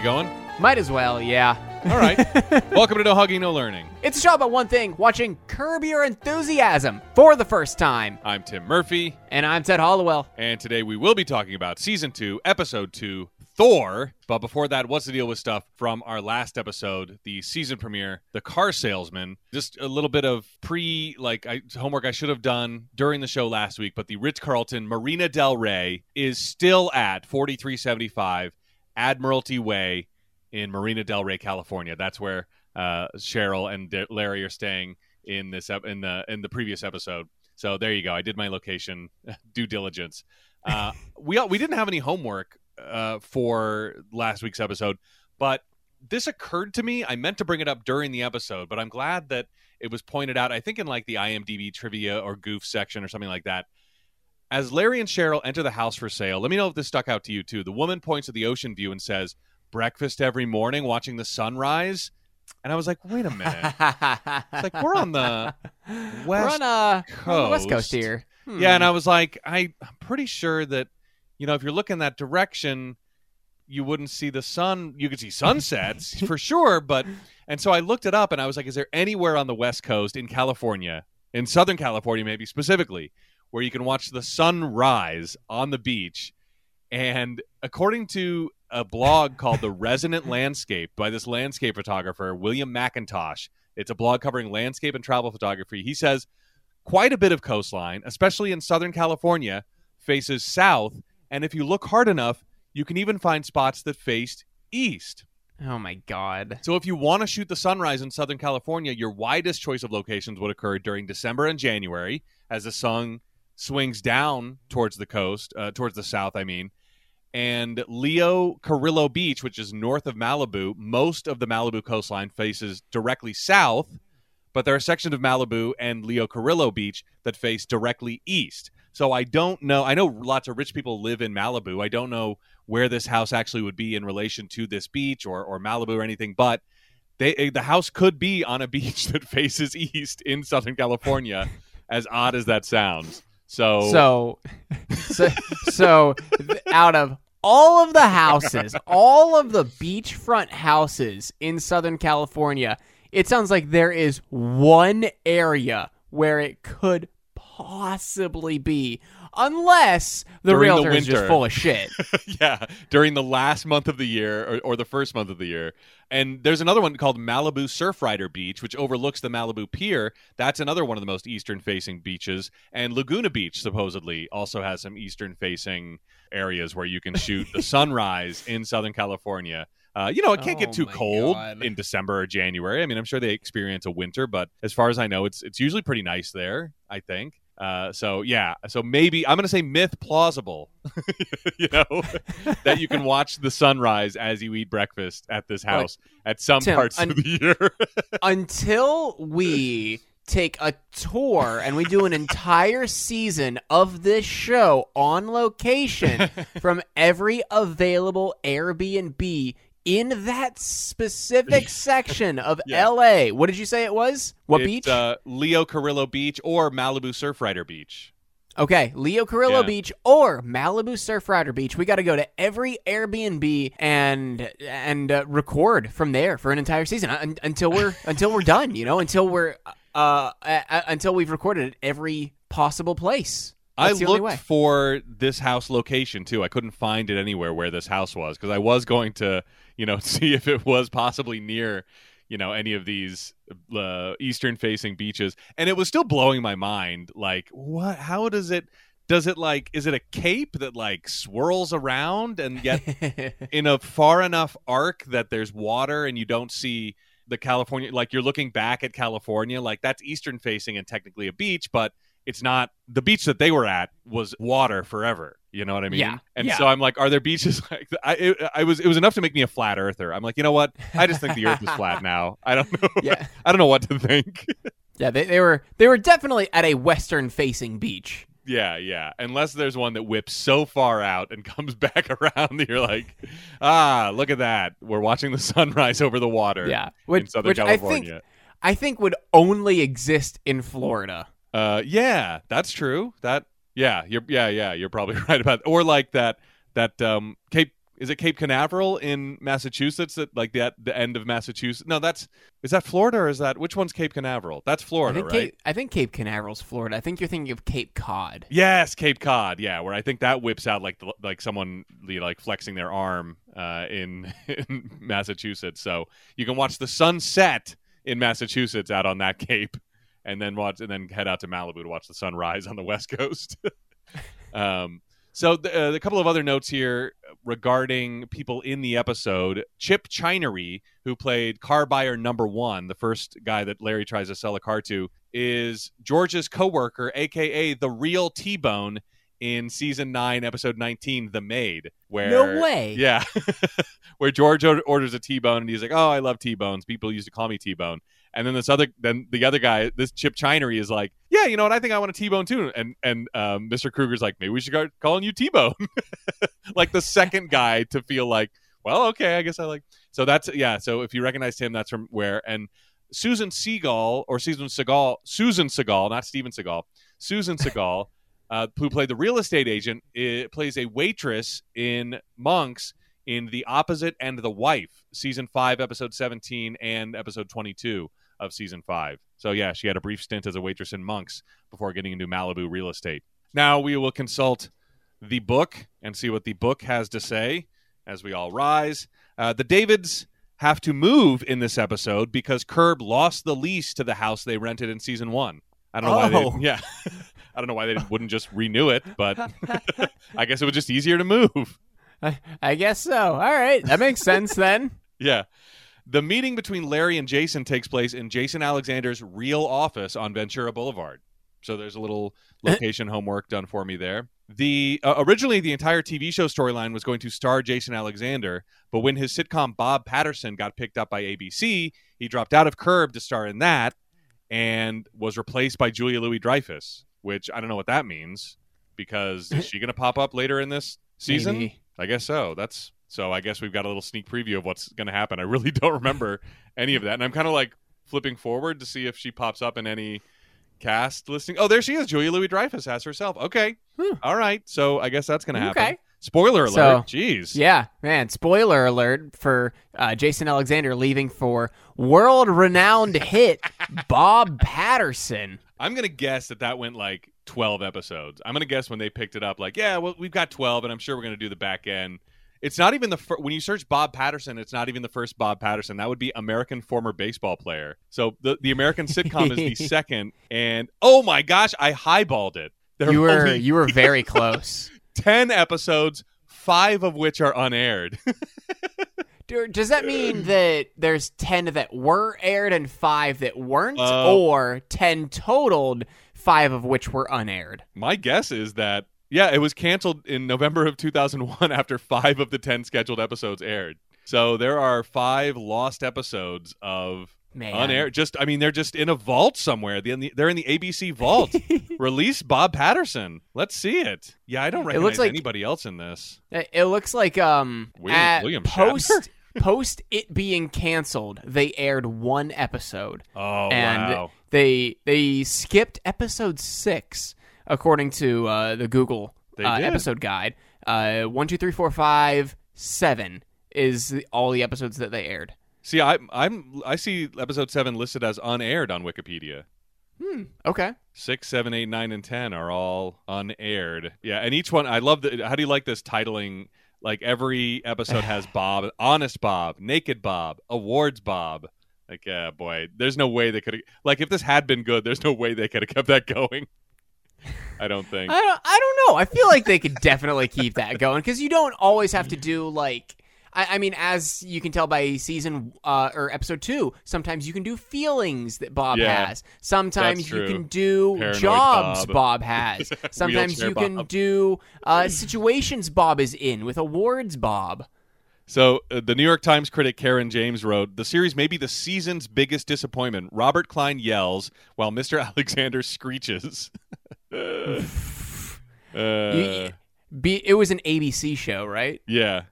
get going? Might as well, yeah. All right. Welcome to No Hugging, No Learning. It's a show about one thing watching Curb Your Enthusiasm for the first time. I'm Tim Murphy, And I'm Ted Hollowell. and today we will be talking about season two, episode two, Thor. But before that, what's the deal with stuff from our last episode, the season premiere, The Car Salesman? Just a little bit of pre like I, homework I should have done during the show last week. But the Ritz Carlton Marina Del Rey is still at 4375 Admiralty Way in Marina Del Rey, California. That's where uh, Cheryl and D- Larry are staying in this ep- in the in the previous episode. So there you go. I did my location due diligence. Uh, we we didn't have any homework uh, for last week's episode, but this occurred to me. I meant to bring it up during the episode, but I'm glad that it was pointed out. I think in like the IMDb trivia or goof section or something like that. As Larry and Cheryl enter the house for sale, let me know if this stuck out to you too. The woman points at the ocean view and says, "Breakfast every morning, watching the sunrise." And I was like, "Wait a minute." It's like we're on the We're west on, uh, we're on the West Coast Coast. here. Hmm. yeah, and I was like, I, I'm pretty sure that, you know, if you're looking that direction, you wouldn't see the sun. You could see sunsets for sure, but and so I looked it up, and I was like, is there anywhere on the West Coast in California, in Southern California, maybe specifically, where you can watch the sun rise on the beach? And according to a blog called The Resonant Landscape by this landscape photographer, William McIntosh, it's a blog covering landscape and travel photography. He says quite a bit of coastline, especially in Southern California, faces south. And if you look hard enough, you can even find spots that faced east. Oh my God. So if you want to shoot the sunrise in Southern California, your widest choice of locations would occur during December and January as the sun swings down towards the coast, uh, towards the south, I mean. And Leo Carrillo Beach, which is north of Malibu, most of the Malibu coastline faces directly south, but there are sections of Malibu and Leo Carrillo Beach that face directly east. So I don't know. I know lots of rich people live in Malibu. I don't know where this house actually would be in relation to this beach or, or Malibu or anything, but they eh, the house could be on a beach that faces east in Southern California, as odd as that sounds. So, So, so, so out of all of the houses, all of the beachfront houses in Southern California, it sounds like there is one area where it could possibly be, unless the During the realtor is just full of shit. yeah, during the last month of the year or, or the first month of the year. And there's another one called Malibu Surfrider Beach, which overlooks the Malibu Pier. That's another one of the most eastern facing beaches. And Laguna Beach supposedly also has some eastern facing areas where you can shoot the sunrise in Southern California. Uh, you know, it can't Oh get too cold God. in December or January. I mean, I'm sure they experience a winter, but as far as I know, it's it's usually pretty nice there. I think. Uh, so yeah, so maybe I'm going to say myth plausible. you know that you can watch the sunrise as you eat breakfast at this house at some Tim, parts un- of the year. until we take a tour and we do an entire season of this show on location from every available Airbnb in that specific section of Yeah. LA. What did you say it was? What It's, beach? Uh, Leo Carrillo Beach or Malibu Surfrider Beach. okay, Leo Carrillo Yeah. Beach or Malibu Surfrider Beach. We got to go to every Airbnb and and uh, record from there for an entire season un- until we're until we're done. You know, until we're uh, uh, uh, until we've recorded at every possible place. I looked for this house location too. I couldn't find it anywhere where this house was because I was going to, you know, see if it was possibly near, you know, any of these uh, eastern-facing beaches, and it was still blowing my mind. Like, what? How does it? Does it like? Is it a cape that like swirls around and yet in a far enough arc that there's water and you don't see the California? Like you're looking back at California, like that's eastern-facing and technically a beach, but it's not the beach that they were at was water forever. You know what I mean? Yeah, And yeah. so I'm like, are there beaches like I? It, I was. It was enough to make me a flat earther. I'm like, you know what? I just think the Earth is flat now. I don't know. yeah, I don't know what to think. yeah. They, they were they were definitely at a western facing beach. yeah, yeah. Unless there's one that whips so far out and comes back around, that you're like, ah, look at that. We're watching the sunrise over the water. Yeah, in which, Southern which I think I think would only exist in Florida. Uh, yeah, that's true. That yeah, you're yeah, yeah, you're probably right about. Or like that that um Cape is it Cape Canaveral in Massachusetts? That like the the end of Massachusetts? No, that's is that Florida or is that which one's Cape Canaveral? That's I Florida, think right? Cape, I think Cape Canaveral's Florida. I think you're thinking of Cape Cod. Yes, Cape Cod. Yeah, where I think that whips out like the, like someone the, like flexing their arm uh, in, in Massachusetts. So you can watch the sunset in Massachusetts out on that cape, and then watch and then head out to Malibu to watch the sunrise on the west coast. um, so the, uh, a couple of other notes here regarding people in the episode. Chip Chinery, who played car buyer number one, the first guy that Larry tries to sell a car to, is George's coworker, aka the real T Bone, in season nine, episode nineteen, The Maid. Where No way. yeah, where George orders a T Bone and he's like, "Oh, I love T Bones. People used to call me T Bone." And then this other, then the other guy, this Chip Chinery, is like, "Yeah, you know what? I think I want a T Bone too." And and um, Mr. Kruger's like, "Maybe we should start calling you T Bone." like the second guy to feel like, well, okay, I guess I like. So that's yeah. So if you recognize him, that's from where. And Susan Seagal or Susan Seagal, Susan Seagal, not Steven Seagal, Susan Seagal, uh, who played the real estate agent, it plays a waitress in Monks in The Opposite and the Wife, season five, episode seventeen, and episode twenty-two of season five. So yeah, she had a brief stint as a waitress in Monks before getting into Malibu real estate. Now we will consult the book and see what the book has to say as we all rise. Uh, the Davids have to move in this episode because Curb lost the lease to the house they rented in season one. I don't know why Oh. they yeah. I don't know why they wouldn't just renew it, but I guess it was just easier to move. I, I guess so. All right, that makes sense then. Yeah. The meeting between Larry and Jason takes place in Jason Alexander's real office on Ventura Boulevard. So there's a little location homework done for me there. The uh, originally the entire TV show storyline was going to star Jason Alexander, but when his sitcom Bob Patterson got picked up by ABC, he dropped out of Curb to star in that and was replaced by Julia Louis Dreyfus, which I don't know what that means because is she going to pop up later in this season? Maybe. I guess so. That's so. I guess we've got a little sneak preview of what's going to happen. I really don't remember any of that, and I'm kind of like flipping forward to see if she pops up in any cast listing. Oh, there she is, Julia Louis Dreyfus as herself. Okay, Hmm. all right. So I guess that's going to happen. Okay. Spoiler alert. So- Jeez. Yeah, man. Spoiler alert for uh, Jason Alexander leaving for world-renowned hit Bob Patterson. I'm going to guess that that went like 12 episodes. I'm going to guess when they picked it up, like, yeah, well, we've got 12, and I'm sure we're going to do the back end. It's not even the fir- when you search Bob Patterson, it's not even the first Bob Patterson. That would be American former baseball player. So the the American sitcom is the second. And oh my gosh, I highballed it. There You were only you were very close. 10 episodes, five of which are unaired. Does that mean that there's 10 that were aired and 5 that weren't? Uh, or 10 totaled, 5 of which were unaired? My guess is that yeah, it was canceled in November of 2001 after 5 of the 10 scheduled episodes aired. So there are 5 lost episodes of Man. unaired just I mean they're just in a vault somewhere. They're in the, they're in the ABC vault. Release Bob Patterson. Let's see it. Yeah, I don't It recognize looks like- anybody else in this. It it looks like um William- William post post it being canceled, they aired one episode. Oh and wow. They they skipped episode 6 according to uh, the Google uh, episode guide. Uh, one, two, three, four, five, seven is the, all the episodes that they aired. See, I I'm I see episode 7 listed as unaired on Wikipedia. Hmm. Okay. Six, seven, eight, nine, and ten are all unaired. Yeah, and each one I love the. How do you like this titling? Like every episode has Bob, Honest Bob, Naked Bob, Awards Bob. Like, yeah, boy, there's no way they could have. Like, if this had been good, there's no way they could have kept that going. I don't think. I don't, I don't know. I feel like they could definitely keep that going because you don't always have to do like. I, I mean, as you can tell by season uh, or episode two, sometimes you can do feelings that Bob Yeah, has. Sometimes you can do Paranoid jobs Bob. Bob, has. Sometimes you can Bob. do uh, situations Bob is in with awards Bob. So, uh, the New York Times critic Caryn James wrote The series may be the season's biggest disappointment. Robert Klein yells while Mr. Alexander screeches. uh, You- be, it was an ABC show, right? yeah.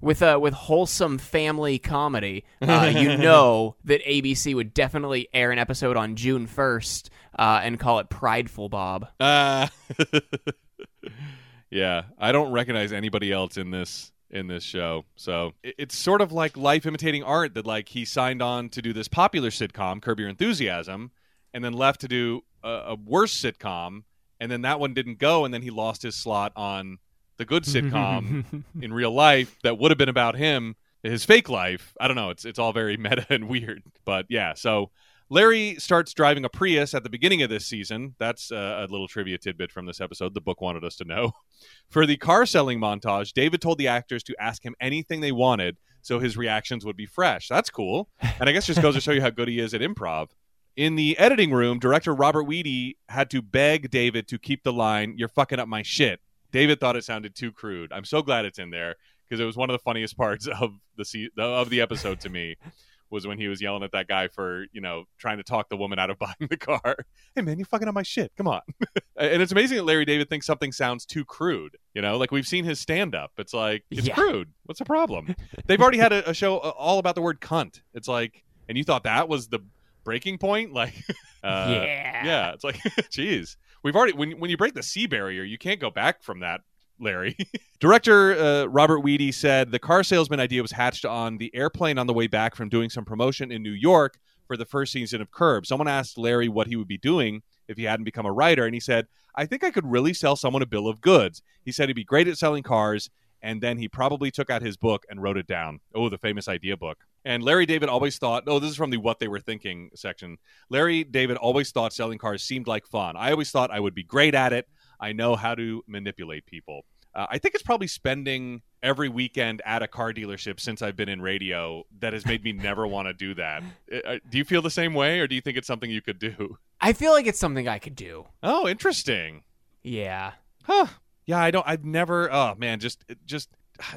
with uh, with wholesome family comedy, uh, you know that ABC would definitely air an episode on June first uh, and call it Prideful Bob. Uh, yeah, I don't recognize anybody else in this in this show. So it's sort of like life imitating art that like he signed on to do this popular sitcom, Curb Your Enthusiasm, and then left to do a, a worse sitcom, and then that one didn't go, and then he lost his slot on the good sitcom in real life that would have been about him, his fake life. I don't know. It's it's all very meta and weird, but yeah. So Larry starts driving a Prius at the beginning of this season. That's uh, a little trivia tidbit from this episode. The book wanted us to know. For the car selling montage, David told the actors to ask him anything they wanted so his reactions would be fresh. That's cool. And I guess just goes to show you how good he is at improv. In the editing room, director Robert Weide had to beg David to keep the line, You're fucking up my shit. David thought it sounded too crude. I'm so glad it's in there because it was one of the funniest parts of the se- of the episode to me was when he was yelling at that guy for you know trying to talk the woman out of buying the car. Hey man, you're fucking up my shit. Come on. and it's amazing that Larry David thinks something sounds too crude. You know, like we've seen his stand up. It's like it's Yeah. crude. What's the problem? They've already had a, a show uh, all about the word cunt. It's like, and you thought that was the breaking point? Like, uh, yeah. yeah. It's like, geez, we've already when when you break the sea barrier, you can't go back from that. Larry. Director uh, Robert Weide said the car salesman idea was hatched on the airplane on the way back from doing some promotion in New York for the first season of Curb. Someone asked Larry what he would be doing if he hadn't become a writer, and he said, I think I could really sell someone a bill of goods. He said he'd be great at selling cars, and then he probably took out his book and wrote it down. Oh, the famous idea book. And Larry David always thought, oh, this is from the what they were thinking section. Larry David always thought selling cars seemed like fun. I always thought I would be great at it. I know how to manipulate people. Uh, I think it's probably spending every weekend at a car dealership since I've been in radio that has made me never want to do that. Uh, do you feel the same way, or do you think it's something you could do? I feel like it's something I could do. Oh, interesting. Yeah. Huh. Yeah, I don't. I've never. Oh man, just just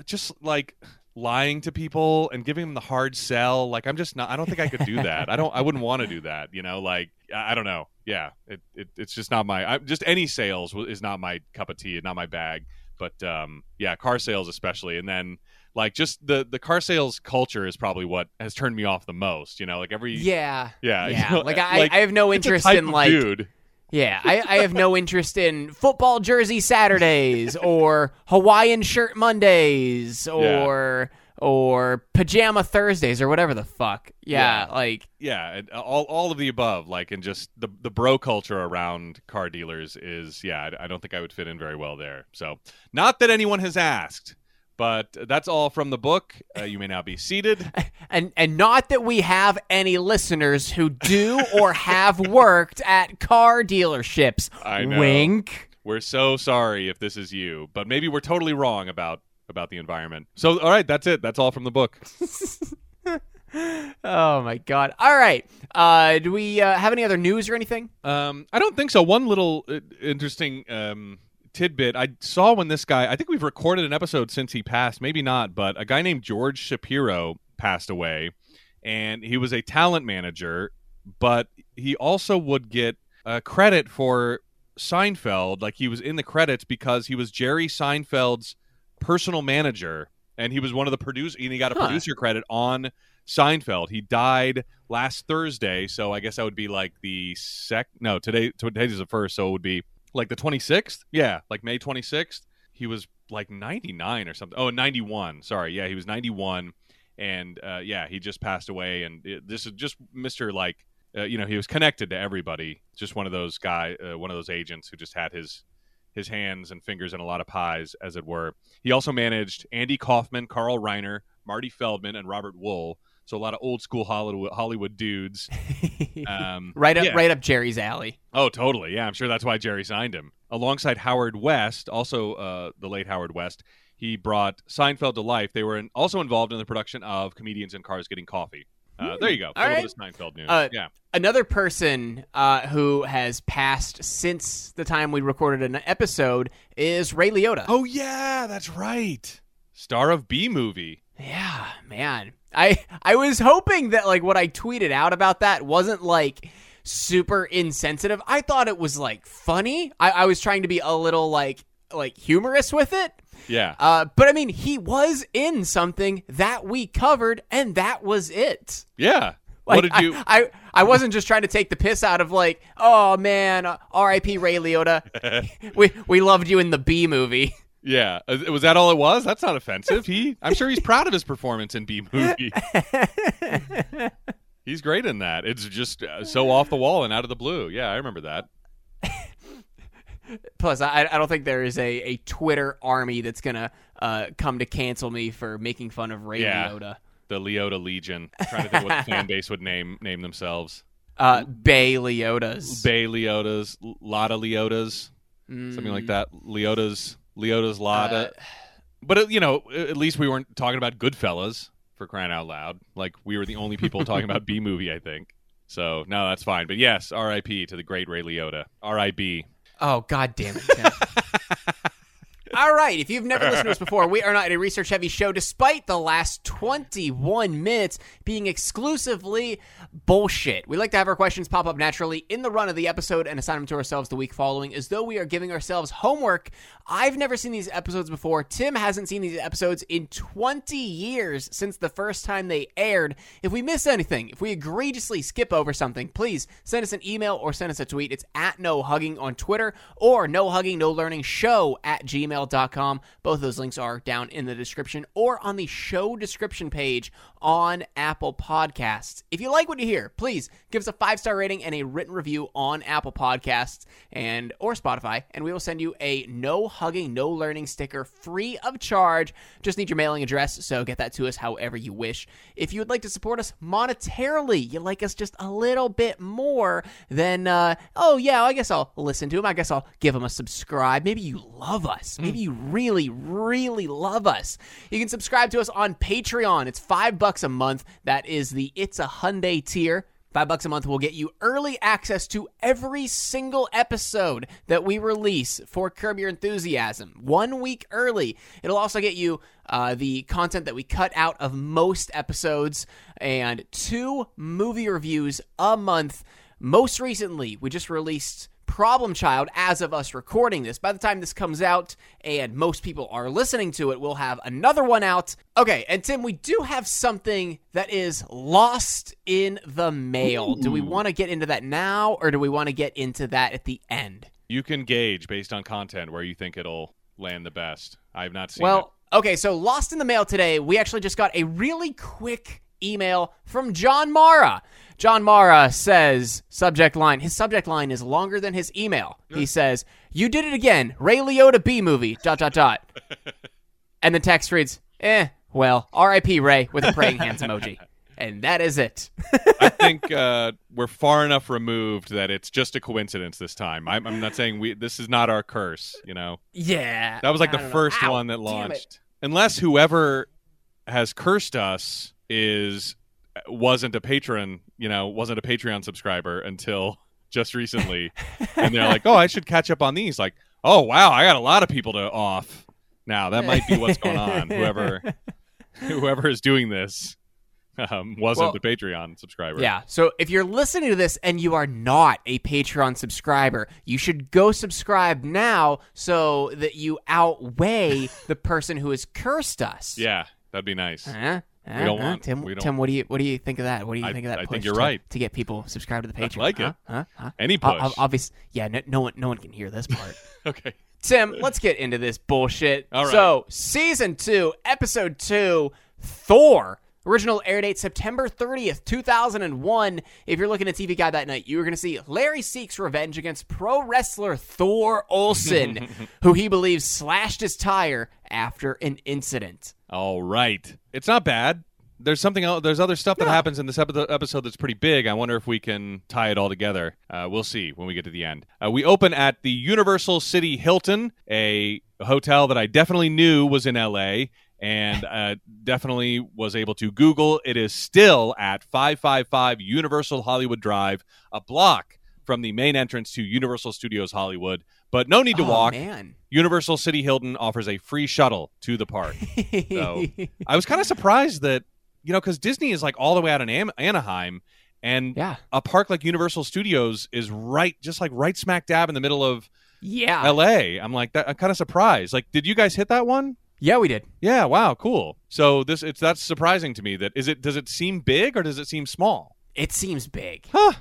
just like lying to people and giving them the hard sell. Like I'm just not. I don't think I could do that. I don't. I wouldn't want to do that. You know, like I, I don't know. Yeah, it, it it's just not my. I, just any sales is not my cup of tea. Not my bag. But um, yeah, car sales especially, and then like just the the car sales culture is probably what has turned me off the most. You know, like every Yeah. yeah, you know, like, I, I have no interest in like dude. Yeah, I, I have no interest in football jersey Saturdays or Hawaiian shirt Mondays or or pajama Thursdays or whatever the fuck. Yeah, like yeah, all all of the above, like, and just the the bro culture around car dealers is, yeah, I, I don't think I would fit in very well there. So, not that anyone has asked, but that's all from the book. Uh, you may now be seated. and and not that we have any listeners who do or have worked at car dealerships. I know. Wink. We're so sorry if this is you, but maybe we're totally wrong about about the environment. So, all right, that's it. That's all from the book. Oh my god. All right. Uh, do we uh, have any other news or anything? Um, I don't think so. One little uh, interesting um, tidbit I saw when this guy, I think we've recorded an episode since he passed, maybe not, but a guy named George Shapiro passed away, and he was a talent manager, but he also would get uh, credit for Seinfeld, like he was in the credits because he was Jerry Seinfeld's personal manager, and he was one of the producers, and he got a Huh. producer credit on Seinfeld. He died last Thursday, so I guess that would be like the sec. No, today today's is the first, so it would be like the twenty sixth. Yeah, like May twenty sixth. He was like ninety nine or something. Oh, 91. Sorry, yeah, he was ninety one, and uh, yeah, he just passed away. And it, this is just Mister like. Uh, you know, he was connected to everybody. Just one of those guy, uh, one of those agents who just had his his hands and fingers in a lot of pies, as it were. He also managed Andy Kaufman, Carl Reiner, Marty Feldman, and Robert Wool. So a lot of old school Hollywood, Hollywood dudes. Um, right up yeah. right up Jerry's alley. Oh, totally. Yeah, I'm sure that's why Jerry signed him. Alongside Howard West, also uh, the late Howard West, he brought Seinfeld to life. They were in, also involved in the production of Comedians in Cars Getting Coffee. Uh, there you go. A All right. Seinfeld news. Uh, yeah. Another person uh, who has passed since the time we recorded an episode is Ray Liotta. Oh yeah, that's right. Star of B movie. Yeah, man. I I was hoping that like what I tweeted out about that wasn't like super insensitive. I thought it was like funny. I, I was trying to be a little like like humorous with it. Yeah. Uh, but I mean, he was in something that we covered, and that was it. yeah. Like, what did you? I, I I wasn't just trying to take the piss out of like, oh man, uh, R.I.P. Ray Liotta. we we loved you in the B movie. Yeah, was that all it was? That's not offensive. He, I'm sure he's proud of his performance in B movie. he's great in that. It's just uh, so off the wall and out of the blue. Yeah, I remember that. Plus, I, I don't think there is a, a Twitter army that's gonna uh, come to cancel me for making fun of Ray Yeah. Liotta. The Leota Legion. trying to think what fan base would name name themselves. Uh, Bay Leotas. Bay Leotas, Lotta Leotas, something like that. Leotas, Leotas Lotta. Uh, but uh, you know, at least we weren't talking about Goodfellas for crying out loud. Like we were the only people talking about B movie, I think. So no, that's fine. But yes, R.I.P. to the great Ray Liotta. R.I.B. Oh, god damn it, Tim. All right, if you've never listened to us before, we are not a research heavy show, despite the last 21 minutes being exclusively bullshit. We like to have our questions pop up naturally in the run of the episode and assign them to ourselves the week following as though we are giving ourselves homework. I've never seen these episodes before. Tim hasn't seen these episodes in 20 years since the first time they aired. If we miss anything, if we egregiously skip over something, please send us an email or send us a tweet. It's at no hugging on Twitter or no hugging, no learning show at Both those links are down in the description or on the show description page on Apple Podcasts. If you like what you hear, please give us a five star rating and a written review on Apple Podcasts and or Spotify, and we will send you a no hugging, no learning sticker free of charge. Just need your mailing address, so get that to us however you wish. If you would like to support us monetarily, you like us just a little bit more, then uh, oh yeah, I guess I'll listen to them. I guess I'll give them a subscribe. Maybe you love us. Maybe you really, really love us. You can subscribe to us on Patreon. It's five bucks a month. That is the It's a Hyundai tier. Five bucks a month will get you early access to every single episode that we release for Curb Your Enthusiasm. One week early. It'll also get you uh, the content that we cut out of most episodes and two movie reviews a month. Most recently, we just released Problem Child as of us recording this. By the time this comes out and most people are listening to it, we'll have another one out. Okay, and Tim, we do have something that is lost in the mail. Do we want to get into that now or do we want to get into that at the end? You can gauge based on content where you think it'll land the best. I have not seen Well, okay, so lost in the mail today, we actually just got a really quick email from John Mara. John Mara says, subject line, his subject line is longer than his email. He says, You did it again. Ray Liotta B movie, dot, dot, dot. and the text reads, Eh, well, RIP Ray with a praying hands emoji. And that is it. I think uh, we're far enough removed that it's just a coincidence this time. I'm, I'm not saying we. This is not our curse. You know, yeah. that was like I the first Ow, one that launched. Unless whoever has cursed us is wasn't a patron. You know, wasn't a Patreon subscriber until just recently, and they're like, "Oh, I should catch up on these." Like, "Oh, wow, I got a lot of people to off now." That might be what's going on. Whoever, whoever is doing this. Um, wasn't Well, a Patreon subscriber. Yeah. So if you're listening to this and you are not a Patreon subscriber, you should go subscribe now so that you outweigh the person who has cursed us. Yeah, that'd be nice. Huh? Huh? don't Huh? want- Tim. we don't- Tim, what do you what do you think of that? What do you I- think of that? I push think you're to- right. to get people subscribed to the Patreon. I like huh? it. Huh? Huh? Any push. o- obvious. Yeah. No, no one. No one can hear this part. okay. Tim, let's get into this bullshit. All right. So, season two, episode two, Thor. Original air date September 30th, 2001. If you're looking at TV Guide that night, you were going to see Larry seeks revenge against pro wrestler Thor Olson, who he believes slashed his tire after an incident. All right. It's not bad. There's something else. There's other stuff that happens in this episode that's pretty big. I wonder if we can tie it all together. Uh, we'll see when we get to the end. Uh, we open at the Universal City Hilton, a hotel that I definitely knew was in LA and uh, definitely was able to Google. It is still at 555 Universal Hollywood Drive, a block from the main entrance to Universal Studios Hollywood. But no need to oh, walk. man. Universal City Hilton offers a free shuttle to the park. So I was kind of surprised that, you know, because Disney is like all the way out in Am- Anaheim, and yeah. a park like Universal Studios is right, just like right smack dab in the middle of Yeah. LA. I'm like, that, I'm kind of surprised. Like, did you guys hit that one? Yeah, we did. Yeah, wow, cool. So this it's that's surprising to me. That is it. Does it seem big or does it seem small? It seems big. Huh.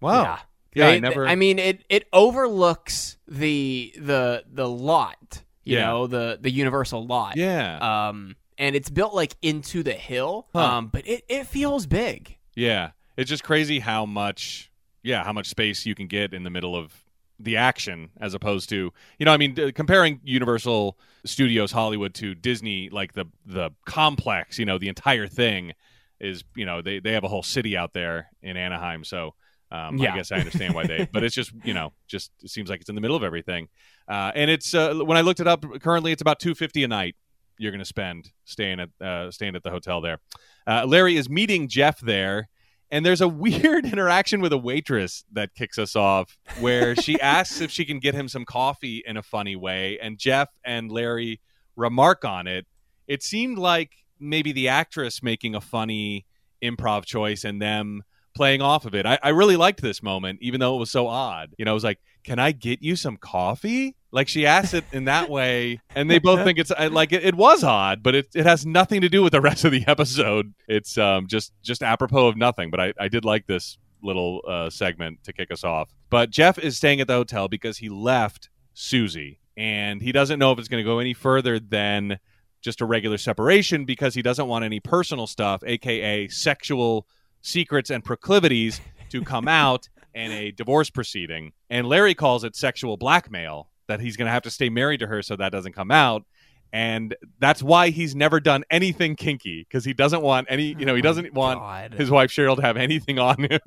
Wow. Yeah. Yeah, I never- I mean, it it overlooks the the the lot You Yeah. know, the the Universal lot. Yeah. Um, and it's built like into the hill. Huh. Um, but it it feels big. Yeah, it's just crazy how much, yeah, how much space you can get in the middle of the action as opposed to, you know, I mean, comparing Universal Studios Hollywood to Disney, like the the complex, you know, the entire thing is, you know, they they have a whole city out there in Anaheim, so. Um, Yeah. I guess I understand why they, but it's just you know, just it seems like it's in the middle of everything, uh, and it's uh, when I looked it up. Currently, it's about two fifty a night. You're going to spend staying at uh, staying at the hotel there. Uh, Larry is meeting Jeff there, and there's a weird interaction with a waitress that kicks us off where she asks if she can get him some coffee in a funny way, and Jeff and Larry remark on it. It seemed like maybe the actress making a funny improv choice and them playing off of it. I, I really liked this moment, even though it was so odd. You know, it was like, "Can I get you some coffee?" Like she asked it in that way, and they both think it's like it, it was odd, but it, it has nothing to do with the rest of the episode. It's um, just just apropos of nothing. But I, I did like this little uh, segment to kick us off. But Jeff is staying at the hotel because he left Susie, and he doesn't know if it's going to go any further than just a regular separation because he doesn't want any personal stuff, aka sexual secrets and proclivities, to come out in a divorce proceeding. And Larry calls it sexual blackmail that he's going to have to stay married to her so that doesn't come out. And that's why he's never done anything kinky because he doesn't want any, you know, he Oh doesn't want God. his wife Cheryl to have anything on him.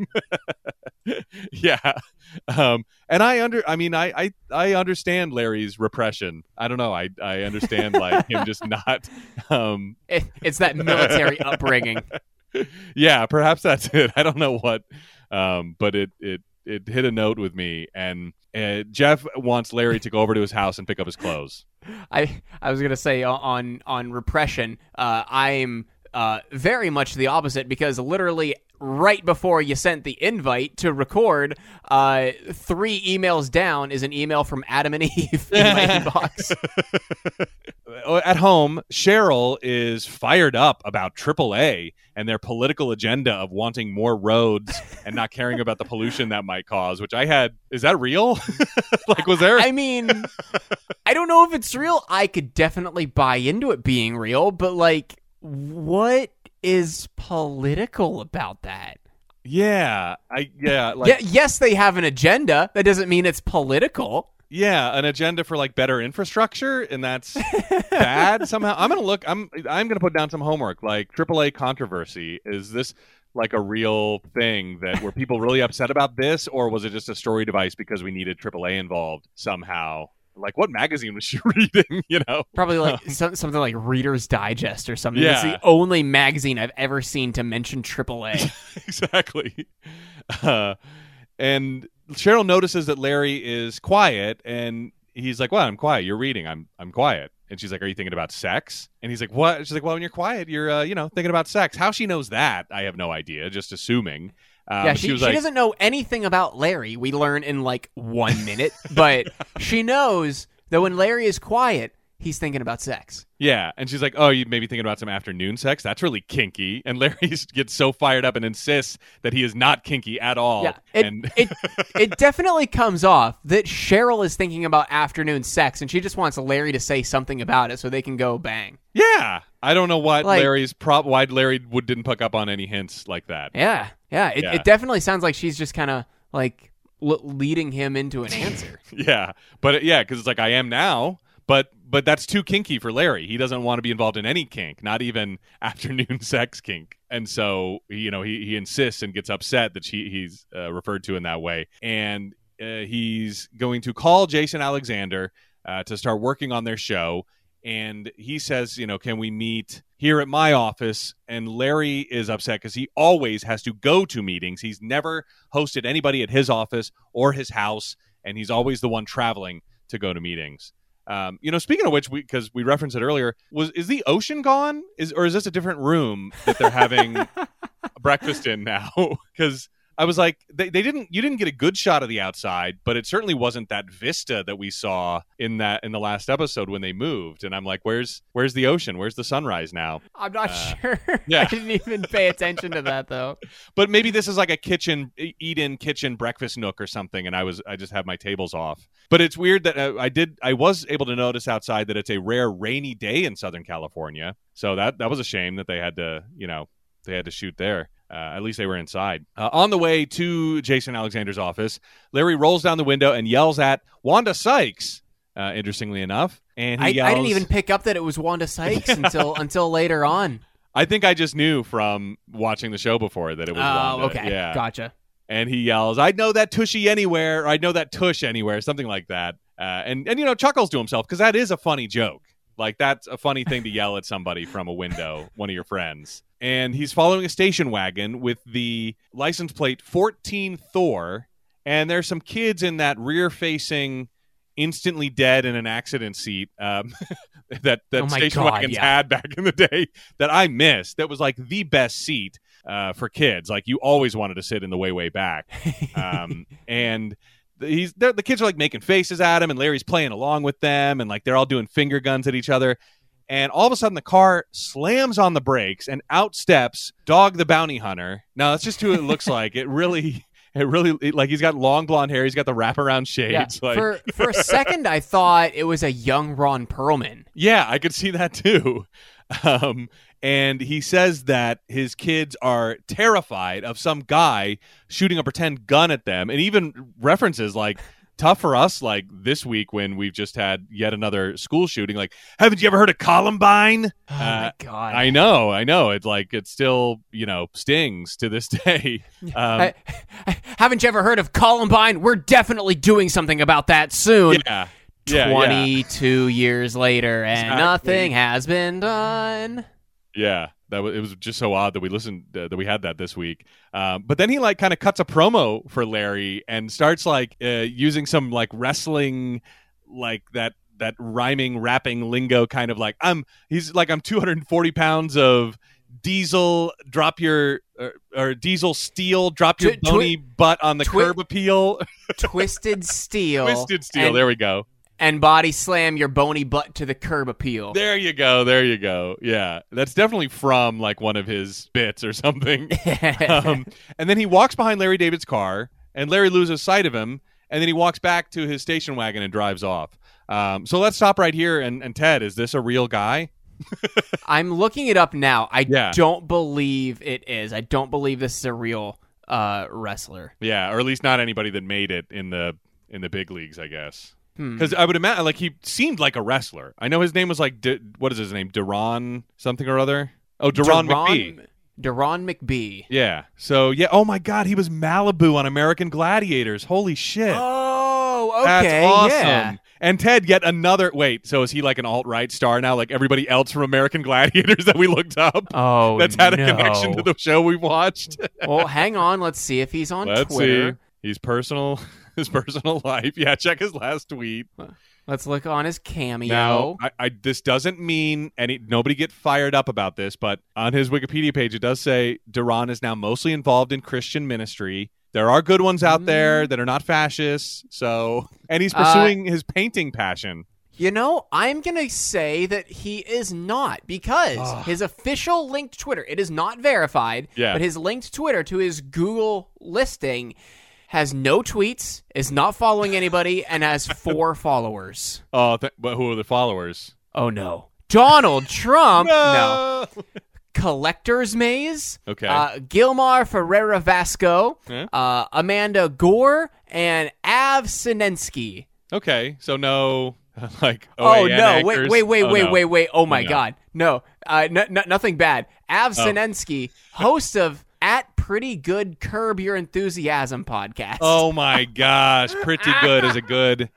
yeah. Um, and I under I mean I, I I understand Larry's repression. I don't know. I I understand like him just not um It- it's that military upbringing. yeah, perhaps that's it. I don't know what um but it it it hit a note with me and uh, Jeff wants Larry to go over to his house and pick up his clothes. I I was gonna say on on repression, uh, I'm uh, very much the opposite because literally right before you sent the invite to record, uh, three emails down is an email from Adam and Eve in my inbox. At home, Cheryl is fired up about AAA and their political agenda of wanting more roads and not caring about the pollution that might cause. Which I had, is that real? like, was there? I mean, I don't know if it's real. I could definitely buy into it being real, but like, what is political about that? yeah, I yeah, like yeah, yes, they have an agenda. That doesn't mean it's political. yeah, an agenda for like better infrastructure, and that's bad somehow. I'm gonna look. I'm I'm gonna put down some homework. Like AAA controversy. Is this like a real thing that were people really upset about this, or was it just a story device because we needed AAA involved somehow? Like what magazine was she reading? You know? Probably like some, something like Reader's Digest or something. It's Yeah. the only magazine I've ever seen to mention AAA. exactly. Uh, and Cheryl notices that Larry is quiet, and he's like, "Well, I'm quiet. You're reading. I'm I'm quiet." And she's like, "Are you thinking about sex?" And he's like, "What?" She's like, "Well, when you're quiet, you're uh, you know thinking about sex." How she knows that, I have no idea. Just assuming. Um, yeah, she, was she like, doesn't know anything about Larry. We learn in like one minute, but she knows that when Larry is quiet, he's thinking about sex. Yeah, and she's like, "Oh, you may be thinking about some afternoon sex. That's really kinky." And Larry gets so fired up and insists that he is not kinky at all. Yeah, it, and it it definitely comes off that Cheryl is thinking about afternoon sex, and she just wants Larry to say something about it so they can go bang. yeah, I don't know what Like- Larry's prop. Why Larry would didn't pick up on any hints like that. Yeah, yeah. It, Yeah. it definitely sounds like she's just kind of like l- leading him into an answer. Yeah, but it- yeah, because it's like I am now, but but that's too kinky for Larry. He doesn't want to be involved in any kink, not even afternoon sex kink. And so you know he he insists and gets upset that she he's uh, referred to in that way, and uh, he's going to call Jason Alexander uh, to start working on their show. And he says, you know, can we meet here at my office? And Larry is upset because he always has to go to meetings. He's never hosted anybody at his office or his house, and he's always the one traveling to go to meetings. Um, you know, speaking of which, because we, referenced it earlier, was is the ocean gone? Is or is this a different room that they're having breakfast in now? Because I was like, they, they didn't. You didn't get a good shot of the outside, but it certainly wasn't that vista that we saw in that in the last episode when they moved. And I'm like, where's where's the ocean? Where's the sunrise now? I'm not Uh, sure. yeah. I didn't even pay attention to that though. But maybe this is like a kitchen eat in kitchen breakfast nook or something, and I was I just have my tables off. But it's weird that uh, I did I was able to notice outside that it's a rare rainy day in Southern California. So that that was a shame that they had to you know they had to shoot there. Uh, at least they were inside. Uh, on the way to Jason Alexander's office, Larry rolls down the window and yells at Wanda Sykes. Uh, interestingly enough, and he I, yells, I didn't even pick up that it was Wanda Sykes until until later on. I think I just knew from watching the show before that it was. Oh, Wanda. okay, Yeah. gotcha. and he yells, "I'd know that tushy anywhere, or I'd know that tush anywhere," something like that. Uh, and and you know chuckles to himself because that is a funny joke. Like that's a funny thing to yell at somebody from a window, one of your friends. And he's following a station wagon with the license plate 14 Thor, and there's some kids in that rear-facing, instantly dead in an accident seat um, that that Oh station God, wagons yeah. had back in the day that I missed. That was like the best seat uh, for kids. Like you always wanted to sit in the way way back. Um, and he's the kids are like making faces at him, and Larry's playing along with them, and like they're all doing finger guns at each other. And all of a sudden, the car slams on the brakes, and out steps Dog the Bounty Hunter. Now that's just who it looks like. It really, it really, it- like he's got long blonde hair. He's got the wraparound Yeah. shades. Like, For for a second, I thought it was a young Ron Perlman. Yeah, I could see that too. Um, and he says that his kids are terrified of some guy shooting a pretend gun at them, and even references like tough for us like this week when we've just had yet another school shooting. Like, haven't you ever heard of Columbine? Oh Uh, my god! I know, I know. It's like it still you know stings to this day. Um, I- haven't you ever heard of Columbine? We're definitely doing something about that soon. yeah. Yeah, yeah. 22 years later, and Exactly. nothing has been done. Yeah, that was, it was just so odd that we listened uh, that we had that this week. Um, but then he like kind of cuts a promo for Larry and starts like uh, using some like wrestling, like that that rhyming rapping lingo kind of like I'm he's like I'm 240 pounds of diesel drop your or, or diesel steel drop your Twi- twi- bony butt on the twi- curb appeal Twisted steel. twisted steel And, there we go and body slam your bony butt to the curb appeal. there you go there you go yeah that's definitely from like one of his bits or something um, and then he walks behind Larry David's car, and Larry loses sight of him, and then he walks back to his station wagon and drives off. Um, so let's stop right here. And, and Ted, is this a real guy? I'm looking it up now. I Yeah. don't believe it is. I don't believe this is a real uh, wrestler. Yeah, or at least not anybody that made it in the in the big leagues, I guess. Hmm. Because I would imagine, like, he seemed like a wrestler. I know his name was like, D- what is his name? Deron something or other. Oh, Deron McBee. Deron McBee. Yeah. So yeah. Oh my God, he was Malibu on American Gladiators. Holy shit. Oh, That's okay. awesome. Yeah. And Ted, yet another. Wait, so is he like an alt right star now, like everybody else from American Gladiators that we looked up? Oh, that's had a connection to the show we watched. well, hang on. Let's see if he's on Let's Twitter. see. He's personal, his personal life. Yeah, check his last tweet. Let's look on his cameo. Now, I, I this doesn't mean any nobody get fired up about this, but on his Wikipedia page it does say Deron is now mostly involved in Christian ministry. There are good ones out there that are not fascists. So, and he's Uh, pursuing his painting passion. You know, I'm going to say that he is not because Ugh. his official linked Twitter, it is not verified, Yeah. but his linked Twitter to his Google listing has no tweets, is not following anybody, and has four followers. Oh, th- but who are the followers? Oh no. Donald Trump? no. No. Collector's Maze? Okay. Uh, Gilmar Ferreira Vasco, Yeah. uh, Amanda Gore, and Av Sinensky. Okay, so no, like Oh OAN no! Wait, anchors? wait, wait, Oh, wait, no. wait, wait! Oh my no. God! No, uh, n- n- nothing bad. Av Oh. Sinensky, host of Pretty Good Curb Your Enthusiasm podcast. Oh my gosh, pretty good is a good.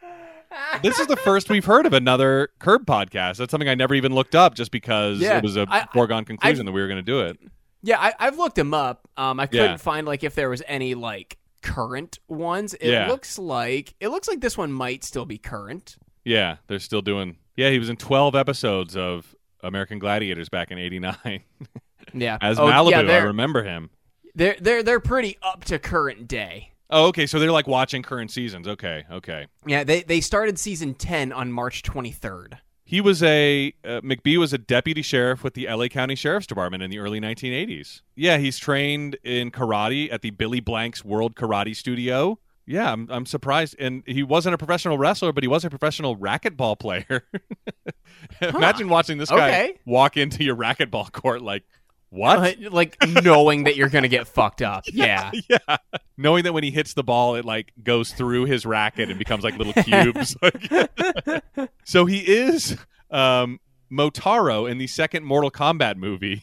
This is the first we've heard of another Curb podcast. That's something I never even looked up, just because Yeah, it was a I- I- foregone conclusion I've- that we were going to do it. yeah, I, I've looked him up. Um, I couldn't Yeah. find like if there was any like current ones. It Yeah. looks like it looks like this one might still be current. Yeah, they're still doing. Yeah, he was in twelve episodes of American Gladiators back in '89 Yeah, as Oh, Malibu. Yeah, I remember him. They're they're they're pretty up to current day. Oh, okay. So they're like watching current seasons. Okay, okay. Yeah, they they started season ten on March twenty third. He was a uh, McBee was a deputy sheriff with the LA County Sheriff's Department in the early 1980s. Yeah, he's trained in karate at the Billy Blanks World Karate Studio. Yeah, I'm I'm surprised. And he wasn't a professional wrestler, but he was a professional racquetball player. Imagine watching this guy Okay. walk into your racquetball court like, what? Uh, like knowing that you're gonna get fucked up. Yeah. yeah. Knowing that when he hits the ball, it like goes through his racket and becomes like little cubes. So he is um, Motaro in the second Mortal Kombat movie.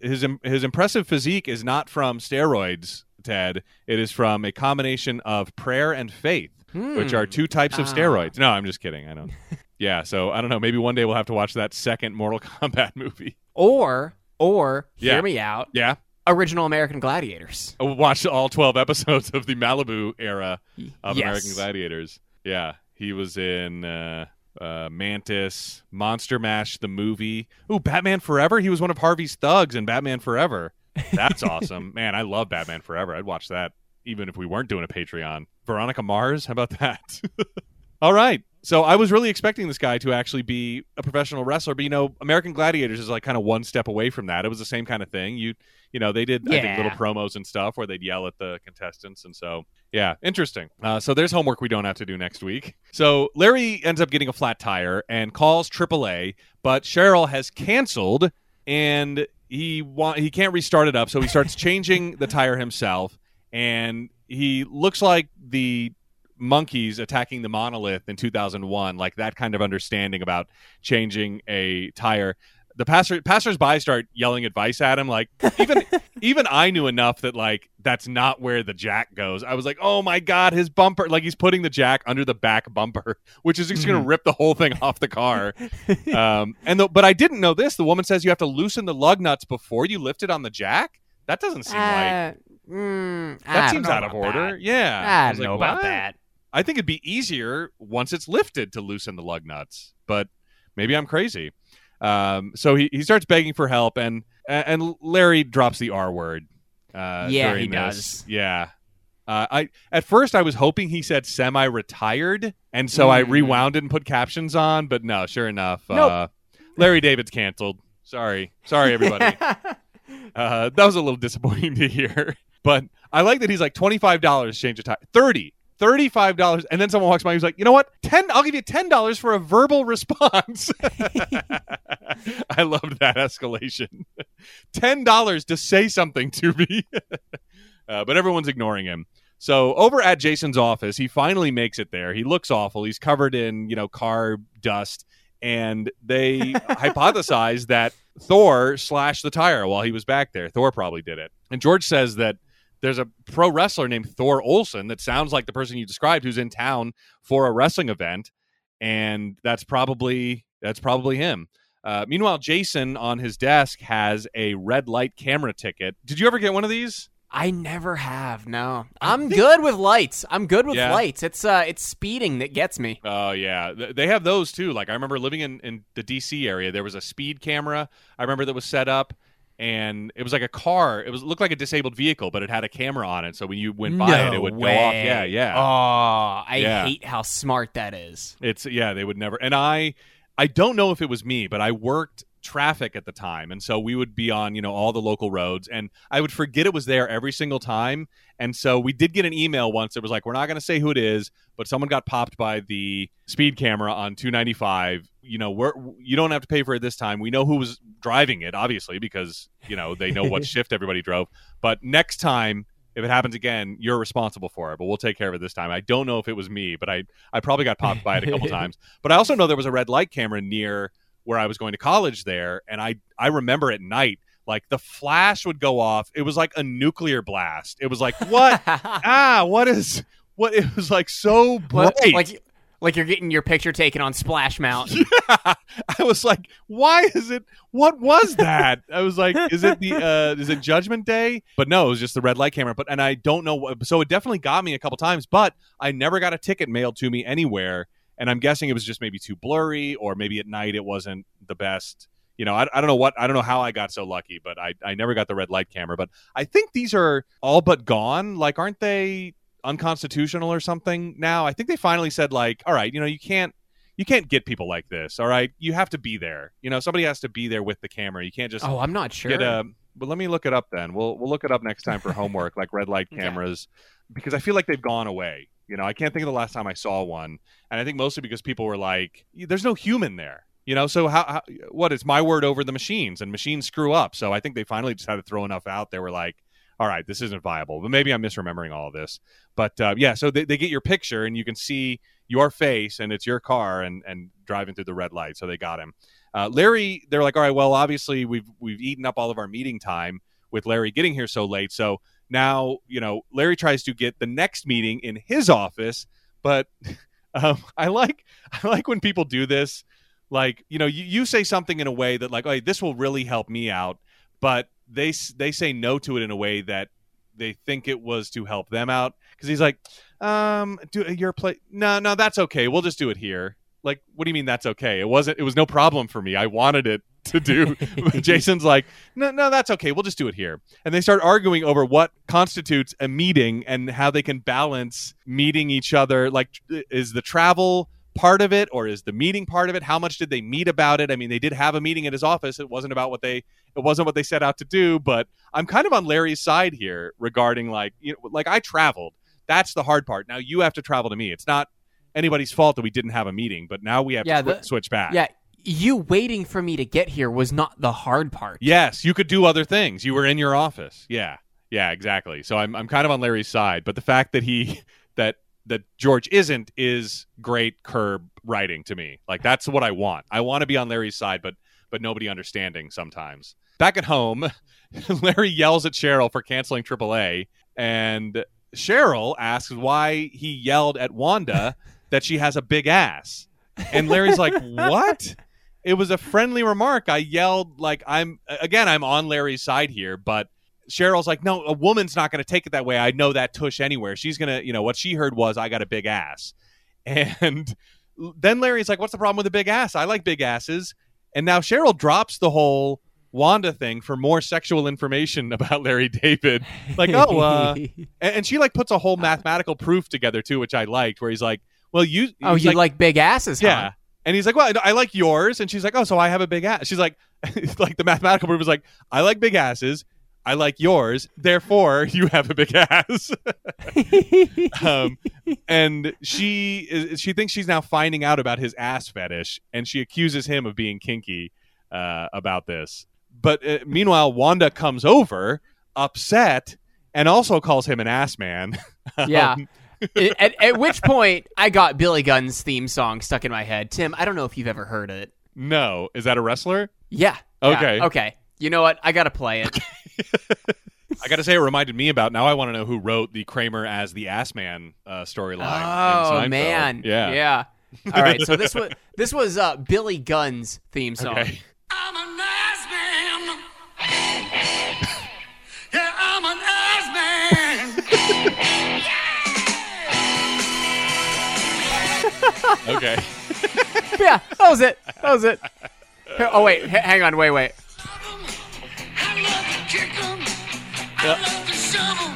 his his impressive physique is not from steroids, Ted. It is from a combination of prayer and faith, which are two types of Ah. steroids. No, I'm just kidding. I don't. Yeah, so I don't know. Maybe one day we'll have to watch that second Mortal Kombat movie. Or or hear Yeah. me out. Yeah, Original American Gladiators. I watched all 12 episodes of the Malibu era of Yes. American Gladiators. Yeah, he was in uh, uh, Mantis, Monster Mash, the movie. Ooh, Batman Forever. He was one of Harvey's thugs in Batman Forever. That's awesome, man. I love Batman Forever. I'd watch that even if we weren't doing a Patreon. Veronica Mars. How about that? all right. So I was really expecting this guy to actually be a professional wrestler, but you know, American Gladiators is like kind of one step away from that. It was the same kind of thing. You, you know, they did I think little promos and stuff where they'd yell at the contestants, and so yeah, interesting. Uh, so there's homework we don't have to do next week. So Larry ends up getting a flat tire and calls AAA, but Cheryl has canceled and he wa- he can't restart it up, so he starts changing the tire himself, and he looks like the monkeys attacking the monolith in 2001 like that kind of understanding about changing a tire. The passer passersby start yelling advice at him like even even i knew enough that like that's not where the jack goes. I was like oh my god his bumper like he's putting the jack under the back bumper which is just going to rip the whole thing off the car. Um and the, but i didn't know this. The woman says you have to loosen the lug nuts before you lift it on the jack? That doesn't seem like Uh, mm, that seems out of order that. yeah. I was don't like, know about "What?" that. I think it'd be easier once it's lifted to loosen the lug nuts, but maybe I'm crazy. Um, so he, he starts begging for help, and and Larry drops the R word. Uh, Yeah, he this. does. Yeah. Uh, I at first I was hoping he said semi-retired, and so I Mm. rewound it and put captions on. But no, sure enough, uh, Larry David's canceled. Sorry, sorry everybody. Uh, that was a little disappointing to hear. But I like that he's like $25 change of tire. 30 $35. And then someone walks by and he's like, you know what? 10 I'll give you $10 for a verbal response. I loved that escalation. $10 to say something to me. uh, but everyone's ignoring him. So over at Jason's office, he finally makes it there. He looks awful. He's covered in, you know, car dust. And they hypothesize that Thor slashed the tire while he was back there. Thor probably did it. And George says that there's a pro wrestler named Thor Olson that sounds like the person you described who's in town for a wrestling event, and that's probably that's probably him. Uh, meanwhile, Jason on his desk has a red light camera ticket. Did you ever get one of these? I never have. No, I'm good with lights. I'm good with Yeah. lights. It's uh, it's speeding that gets me. Oh yeah, they have those too. Like I remember living in in the DC area, there was a speed camera. I remember that was set up, and it was like a car. It was looked like a disabled vehicle, but it had a camera on it. So when you went by it, it would go off. Yeah, yeah. Oh, I Yeah. hate how smart that is. It's yeah, they would never. And I I don't know if it was me, but I worked traffic at the time, and so we would be on you know all the local roads, and I would forget it was there every single time. And so we did get an email once. It was like we're not going to say who it is, but someone got popped by the speed camera on 295. You know, we're you don't have to pay for it this time. We know who was driving it, obviously, because you know they know what shift everybody drove. But next time. If it happens again, you're responsible for it, but we'll take care of it this time. I don't know if it was me, but I, I probably got popped by it a couple times. But I also know there was a red light camera near where I was going to college there, and I I remember at night like the flash would go off. It was like a nuclear blast. It was like what ah what is what? It was like so bright. Like like you're getting your picture taken on Splash Mountain. I was like, why is it? What was that? I was like, is it the uh, is it Judgment Day? But no, it was just the red light camera. But and I don't know. what- So it definitely got me a couple times, but I never got a ticket mailed to me anywhere. And I'm guessing it was just maybe too blurry, or maybe at night it wasn't the best. You know, I, I don't know what I don't know how I got so lucky, but I I never got the red light camera. But I think these are all but gone. Like, aren't they unconstitutional or something now? I think they finally said like, all right, you know, you can't you can't get people like this. All right, you have to be there. You know, somebody has to be there with the camera. You can't just Oh, I'm not sure. get a. But let me look it up then. We'll we'll look it up next time for homework, like red light cameras, because I feel like they've gone away. You know, I can't think of the last time I saw one, and I think mostly because people were like, "There's no human there." You know, so how, how what? It's my word over the machines, and machines screw up. So I think they finally just had to throw enough out. They were like, "All right, this isn't viable." But maybe I'm misremembering all of this. But uh, yeah, so they, they get your picture, and you can see your face, and it's your car, and and driving through the red light. So they got him. Uh, Larry, they're like, all right, well, obviously we've we've eaten up all of our meeting time with Larry getting here so late. So now, you know, Larry tries to get the next meeting in his office, but um, I like I like when people do this. Like, you know, you, you say something in a way that like, hey, this will really help me out, but they they say no to it in a way that they think it was to help them out because he's like, um, do your play? No, no, that's okay. We'll just do it here. Like, what do you mean that's okay? It wasn't. It was no problem for me. I wanted it to do. Jason's like, no, no, that's okay. We'll just do it here. And they start arguing over what constitutes a meeting and how they can balance meeting each other. Like, is the travel part of it or is the meeting part of it? How much did they meet about it? I mean, they did have a meeting at his office. It wasn't about what they it wasn't what they set out to do, but I'm kind of on Larry's side here regarding like you know like I traveled. That's the hard part. Now you have to travel to me. It's not anybody's fault that we didn't have a meeting, but now we have Yeah, to the- switch back. yeah, you waiting for me to get here was not the hard part. Yes, you could do other things. You were in your office. Yeah. Yeah, exactly. So I'm I'm kind of on Larry's side, but the fact that he that that George isn't is great curb writing to me. Like that's what I want. I want to be on Larry's side, but but nobody understanding sometimes. Back at home, Larry yells at Cheryl for canceling AAA, and Cheryl asks why he yelled at Wanda that she has a big ass. And Larry's like, "What?" It was a friendly remark. I yelled like I'm again, I'm on Larry's side here, but Cheryl's like, "No, a woman's not going to take it that way. I know that tush anywhere. She's going to, you know, what she heard was I got a big ass." And then Larry's like, "What's the problem with a big ass? I like big asses." And now Cheryl drops the whole Wanda thing for more sexual information about Larry David. Like, oh, uh, and, she like puts a whole mathematical proof together too, which I liked, where he's like, "Well, you, oh, you like, big asses? huh? yeah." And he's like, "Well, I like yours." And she's like, "Oh, so I have a big ass." She's like, "Like the mathematical proof is like, I like big asses. I like yours. Therefore, you have a big ass." um, and she is, she thinks she's now finding out about his ass fetish, and she accuses him of being kinky uh, about this. But uh, meanwhile, Wanda comes over, upset, and also calls him an ass man. Yeah. Um, at, at- which point, I got Billy Gunn's theme song stuck in my head. Tim, I don't know if you've ever heard it. no, is that a wrestler? Yeah. yeah, Okay. Okay. You know what? I gotta play it. I got to say, it reminded me about. Now I want to know who wrote the Kramer as the ass man uh, storyline. oh man. yeah, Yeah. All right. So this was this was uh, Billy Gunn's theme song. Okay. I'm a nice man. Yeah, I'm an nice man. okay. Yeah. That was it. That was it. Oh wait. H- hang on. Wait. Wait. I love to kick 'em. I love to shove 'em.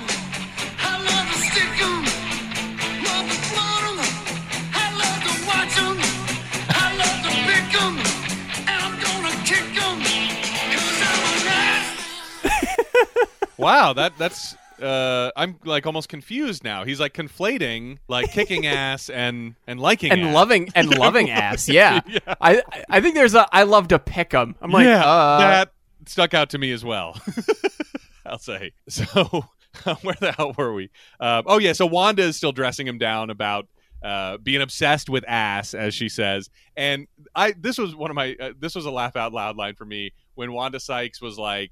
I love to stick 'em. Love to float 'em. I love to watch 'em. I love to pick 'em. And I'm gonna kick 'em. 'Cause I'm a nice Wow, that that's. Uh, I'm like almost confused now. He's like conflating like kicking ass and and liking And ass. loving and loving ass. Yeah. Yeah. I I think there's a I love to pick pick 'em. I'm like, yeah, uh, that stuck out to me as well. I'll say. So, where the hell were we? Uh, oh yeah, so Wanda is still dressing him down about uh, being obsessed with ass, as she says. And I, this was one of my, uh, this was a laugh out loud line for me when Wanda Sykes was like,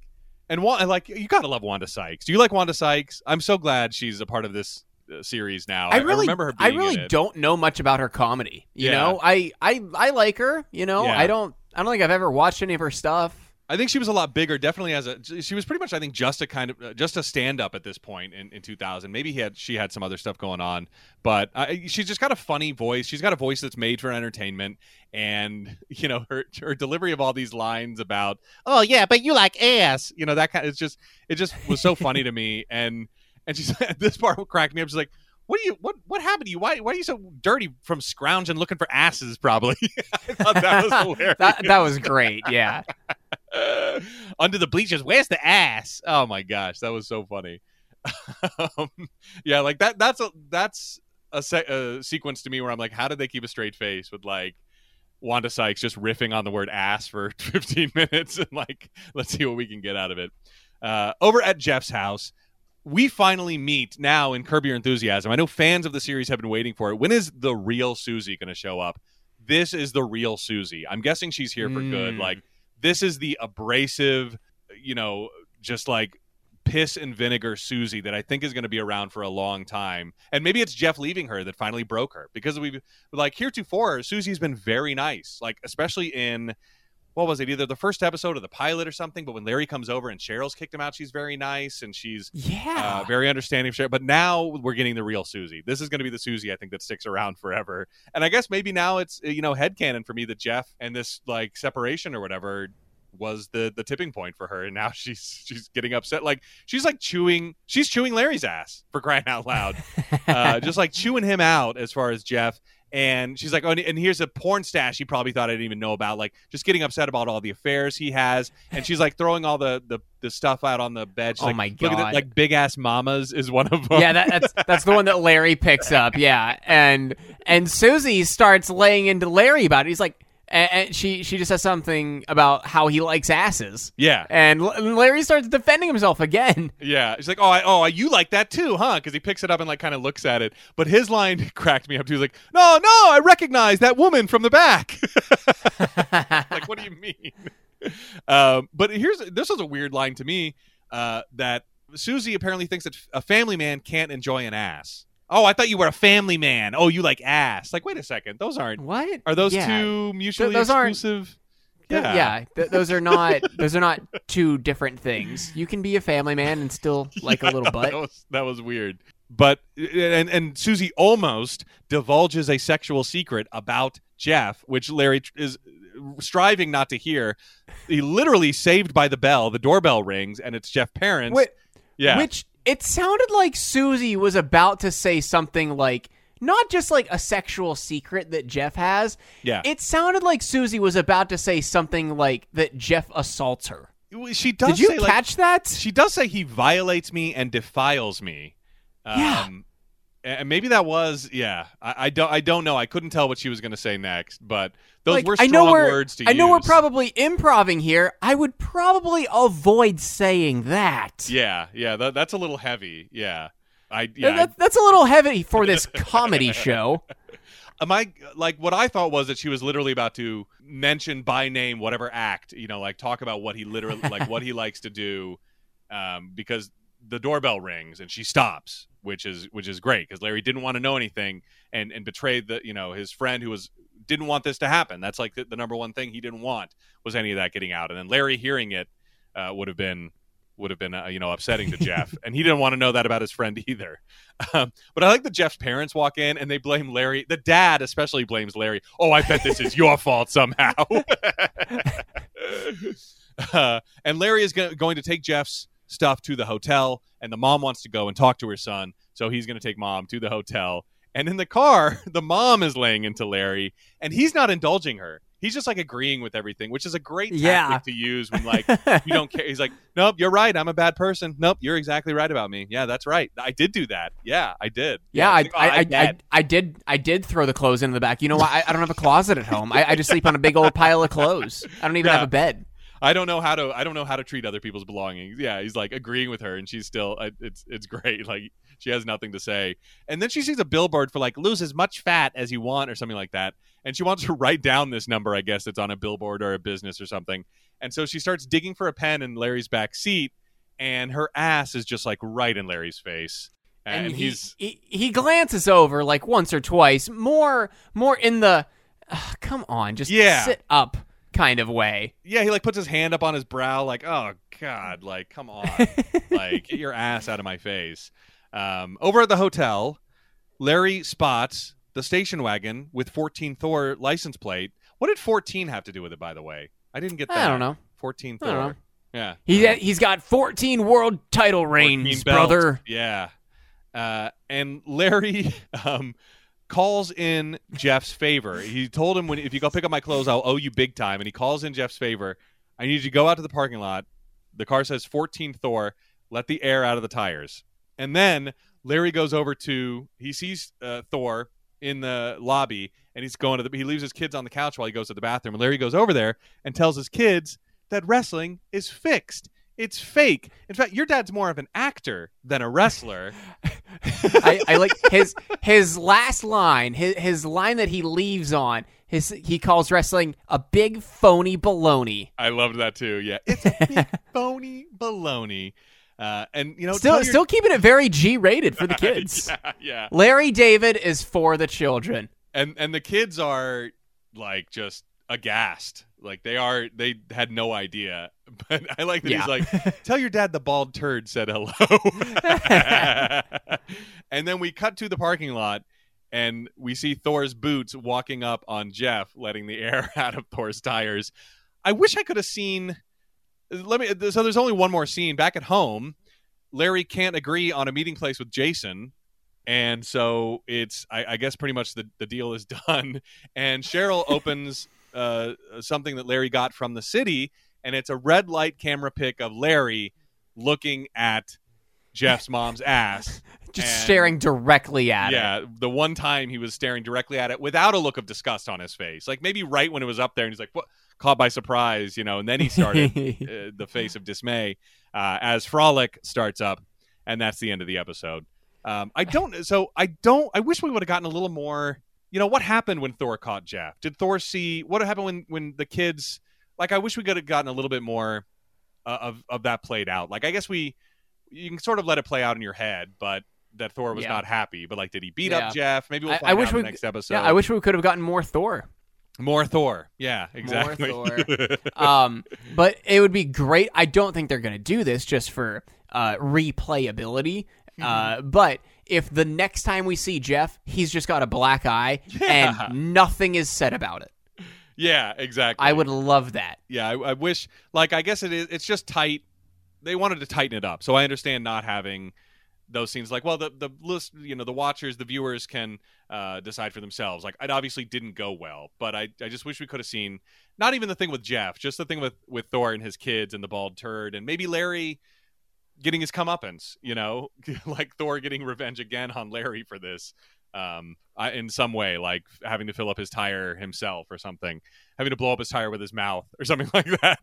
and like you gotta love Wanda Sykes. Do you like Wanda Sykes? I'm so glad she's a part of this uh, series now. I really, remember her. I really don't know much about her comedy. You Yeah. know, I, I, I like her. You know, Yeah. I don't, I don't think I've ever watched any of her stuff. I think she was a lot bigger. Definitely as a she was pretty much I think just a kind of uh, just a stand up at this point in, in 2000. Maybe he had she had some other stuff going on, but uh, she's just got a funny voice. She's got a voice that's made for entertainment, and you know her her delivery of all these lines about oh yeah, but you like ass, you know that kind. It's just it just was so funny to me, and and she's this part cracked me up. She's like. What do you what what happened to you? Why why are you so dirty from scrounging looking for asses? Probably. I thought that was hilarious. that, that was great. Yeah. under the bleachers. Where's the ass? Oh my gosh, that was so funny. um, yeah, like that. That's a that's a, se- a sequence to me where I'm like, how did they keep a straight face with like Wanda Sykes just riffing on the word ass for 15 minutes and like, let's see what we can get out of it. Uh, over at Jeff's house, we finally meet now in Curb Your Enthusiasm. I know fans of the series have been waiting for it. When is the real Susie going to show up? This is the real Susie. I'm guessing she's here for good. Mm. Like this is the abrasive, you know, just like piss and vinegar Susie that I think is going to be around for a long time. And maybe it's Jeff leaving her that finally broke her because we've like heretofore Susie's been very nice, like especially in what was it either the first episode or the pilot or something. But when Larry comes over and Cheryl's kicked him out, she's very nice and she's Yeah. uh, very understanding of Cheryl. But now we're getting the real Susie. This is going to be the Susie I think that sticks around forever. And I guess maybe now it's uh, you know headcanon for me that Jeff and this like separation or whatever was the the tipping point for her and now she's she's getting upset like she's like chewing she's chewing Larry's ass for crying out loud uh, just like chewing him out as far as Jeff and she's like oh and- here's a porn stash he probably thought I didn't even know about like just getting upset about all the affairs he has and she's like throwing all the the, the stuff out on the bed she's Oh like, my look at God. that, like big ass mamas is one of them yeah, that, that's that's the one that Larry picks up. Yeah, and and Susie starts laying into Larry about it. He's like, and, and she she just says something about how he likes asses, yeah and L- and Larry starts defending himself again. Yeah, she's like, "Oh, I, oh, you like that too, huh?" Because he picks it up and like kind of looks at it. But his line cracked me up too. He's like, "No, no, I recognize that woman from the back." like, what do you mean? Um, but here's this was a weird line to me uh, that Susie apparently thinks that a family man can't enjoy an ass. Oh, I thought you were a family man. Oh, you like ass. Like, wait a second, those aren't. What Are those Yeah. two mutually those aren't- exclusive? Th- yeah, th- those are not those are not two different things. You can be a family man and still like a little that butt. was that was weird. But and and Susie almost divulges a sexual secret about Jeff, which Larry is striving not to hear. He literally saved by the bell. The doorbell rings, and it's Jeff parents. Wait, yeah, Which it sounded like Susie was about to say something like not just like a sexual secret that Jeff has. Yeah. It sounded like Susie was about to say something like that Jeff assaults her. she does. Did you say, like- catch that? she does say he violates me and defiles me. Um, Yeah. And maybe that was yeah. I, I don't I don't know. I couldn't tell what she was going to say next, but those Like, were I strong know we're, words to I know we're probably improving here. I would probably avoid saying that. Yeah, yeah, that, that's a little heavy. Yeah, I yeah. That- that- that's a little heavy for this comedy show. Am I like what I thought was that she was literally about to mention by name whatever act, you know, like talk about what he literally like what he likes to do, um, because the doorbell rings and she stops, which is which is great because Larry didn't want to know anything and and betrayed the you know his friend who was didn't want this to happen. That's like the, the number one thing he didn't want was any of that getting out, and then Larry hearing it uh, would have been would have been uh, you know upsetting to Jeff, and he didn't want to know that about his friend either. Um, but I like that Jeff's parents walk in and they blame Larry. The dad especially blames Larry. Oh, I bet this is your fault somehow. uh, and Larry is go- going to take Jeff's stuff to the hotel, and the mom wants to go and talk to her son, so he's going to take mom to the hotel. And in the car, the mom is laying into Larry, and he's not indulging her. He's just like agreeing with everything, which is a great tactic Yeah. to use when like you don't care. He's like, nope, you're right. I'm a bad person. Nope, you're exactly right about me. Yeah, that's right. I did do that. Yeah, I did. Yeah, I, it's like, oh, I, I, I. I did I did throw the clothes into the back. You know what? I, I don't have a closet at home. I, I just sleep on a big old pile of clothes. I don't even Yeah. have a bed. I don't know how to. I don't know how to treat other people's belongings. Yeah, he's like agreeing with her, and she's still. Uh, it's it's great. Like she has nothing to say, and then she sees a billboard for like lose as much fat as you want or something like that, and she wants to write down this number. I guess it's on a billboard or a business or something, and so she starts digging for a pen in Larry's back seat, and her ass is just like right in Larry's face, and, And, he, he's he he glances over like once or twice, more more in the. Come on, just Yeah. sit up. Kind of way. Yeah, he like puts his hand up on his brow, like, "Oh God, like, come on, like, get your ass out of my face." Um, over at the hotel, Larry spots the station wagon with 14 Thor license plate. What did 14 have to do with it, by the way? I didn't get that. I don't know. 14 I Thor. know. Yeah, He he's got 14 world title reigns, brother. Yeah. Uh, and Larry um, calls in Jeff's favor. He told him when if you go pick up my clothes, I'll owe you big time. And he calls in Jeff's favor. I need you to go out to the parking lot. The car says 14 Thor. Let the air out of the tires. And then Larry goes over to he sees uh, Thor in the lobby and he's going to the he leaves his kids on the couch while he goes to the bathroom. And Larry goes over there and tells his kids that wrestling is fixed. It's fake. In fact, your dad's more of an actor than a wrestler. I, I like his his last line, his his line that he leaves on. His he calls wrestling a big phony baloney. I loved that too. Yeah, it's a big phony baloney. Uh, and you know, Still your- still keeping it very G rated for the kids. yeah, yeah. Larry David is for the children. And and the kids are like just aghast. Like they are. They had no idea. But I like that Yeah. he's like, "Tell your dad the bald turd said hello." and then we cut to the parking lot. And we see Thor's boots walking up on Jeff, letting the air out of Thor's tires. I wish I could have seen. Let me. So there's only one more scene back at home. Larry can't agree on a meeting place with Jason, and so it's. I, I guess pretty much the the deal is done. And Cheryl opens uh, something that Larry got from the city, and it's a red light camera pic of Larry looking at Jeff's mom's ass. Just And- staring directly at it. yeah, the one time he was staring directly at it without a look of disgust on his face. Like maybe right when it was up there, and he's like, "What?" Caught by surprise, you know. And then he started uh, the face of dismay uh, as Frolic starts up, and that's the end of the episode. Um, I don't. So I don't. I wish we would have gotten a little more. You know what happened when Thor caught Jeff? Did Thor see what happened when when the kids? Like I wish we could have gotten a little bit more uh, of of that played out. Like I guess we you can sort of let it play out in your head, but that Thor was Yeah. not happy. But like, did he beat Yeah. up Jeff? Maybe we'll I- find I wish out in we- next episode. Yeah, I wish we could have gotten more Thor. more Thor. Yeah, exactly. More Thor. um, but it would be great. I don't think they're going to do this just for uh, replayability. Mm-hmm. Uh, but if the next time we see Jeff, he's just got a black eye Yeah. and nothing is said about it, yeah, exactly. I would love that. yeah I, I wish like i guess it is it's just tight they wanted to tighten it up so i understand not having those scenes like well the the list you know the watchers the viewers can uh, decide for themselves like it obviously didn't go well but i i just wish we could have seen not even the thing with jeff just the thing with with thor and his kids and the bald turd and maybe larry getting his comeuppance you know like thor getting revenge again on larry for this um I, in some way like having to fill up his tire himself or something having to blow up his tire with his mouth or something like that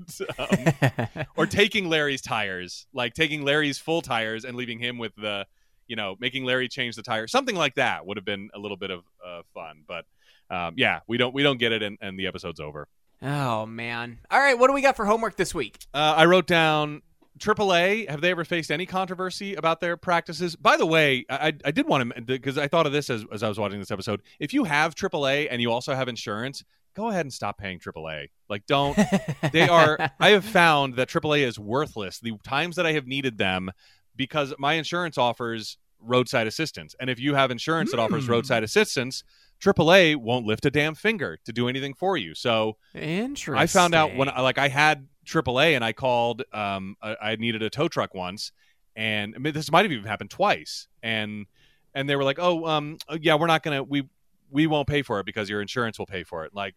um, or taking larry's tires like taking larry's full tires and leaving him with the you know making larry change the tire something like that would have been a little bit of uh, fun but um, yeah we don't we don't get it and, and the episode's over oh man! All right, what do we got for homework this week? uh, I wrote down AAA. Have they ever faced any controversy about their practices? By the way, I, I- did want to because I thought of this as, as I was watching this episode. If you have AAA and you also have insurance, go ahead and stop paying AAA. Like, don't. they are. I have found that AAA is worthless. The times that I have needed them, because my insurance offers roadside assistance, and if you have insurance that offers Hmm. roadside assistance, AAA won't lift a damn finger to do anything for you. So Interesting. I found out when like I had AAA and I called. Um, I, I needed a tow truck once, and I mean, this might have even happened twice. And and they were like, "Oh, um, oh, yeah, we're not gonna we we won't pay for it because your insurance will pay for it." Like,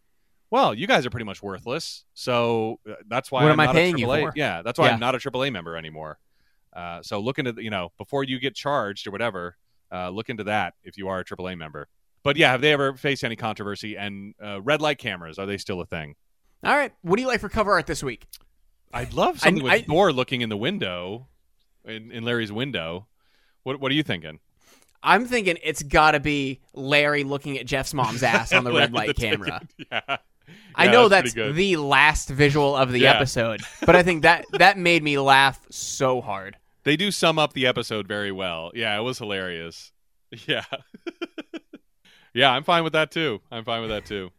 well, you guys are pretty much worthless, so uh, that's why What I'm am I not paying a you AAA. for? Yeah, that's why Yeah. I'm not a AAA member anymore. Uh, so look into the- you know before you get charged or whatever, uh, look into that if you are a AAA member. But yeah, have they ever faced any controversy? And uh, red light cameras are they still a thing? All right, what do you like for cover art this week? I'd love I- something with I- Thor looking in the window, in, in Larry's window. What What are you thinking? I'm thinking it's got to be Larry looking at Jeff's mom's ass on the red light camera. Ticket. Yeah. I know that's that's the last visual of the Yeah. episode, but I think that that made me laugh so hard. They do sum up the episode very well. Yeah, it was hilarious. Yeah. yeah, I'm fine with that too. I'm fine with that too.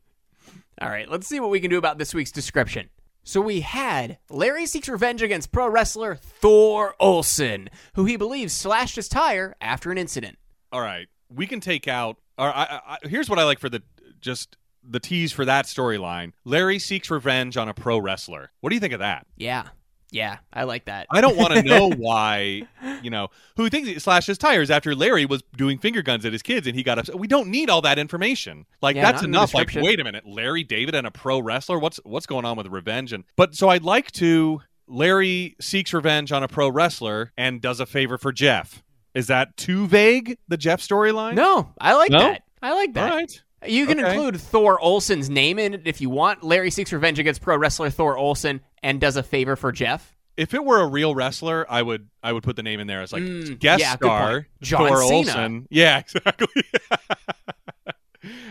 All right, let's see what we can do about this week's description. So we had Larry seeks revenge against pro wrestler Thor Olson, who he believes slashed his tire after an incident. All right, we can take out. Or I, I, here's what I like for the just the tease for that storyline. Larry seeks revenge on a pro wrestler. What do you think of that? Yeah, yeah, I like that. I don't want to know why, you know, who thinks he slashed his tires after Larry was doing finger guns at his kids and he got upset. We don't need all that information. Like Yeah, that's not in the enough. Like, wait a minute, Larry David and a pro wrestler. What's what's going on with revenge? And but so I'd like to. Larry seeks revenge on a pro wrestler and does a favor for Jeff. Is that too vague? The Jeff storyline? no, I like No? that. I like that. All right. You can Okay. include Thor Olson's name in it if you want. Larry seeks revenge against pro wrestler Thor Olson and does a favor for Jeff. If it were a real wrestler, I would I would put the name in there as like Mm, guest yeah, star. John Thor Cena. Olson. Yeah, exactly.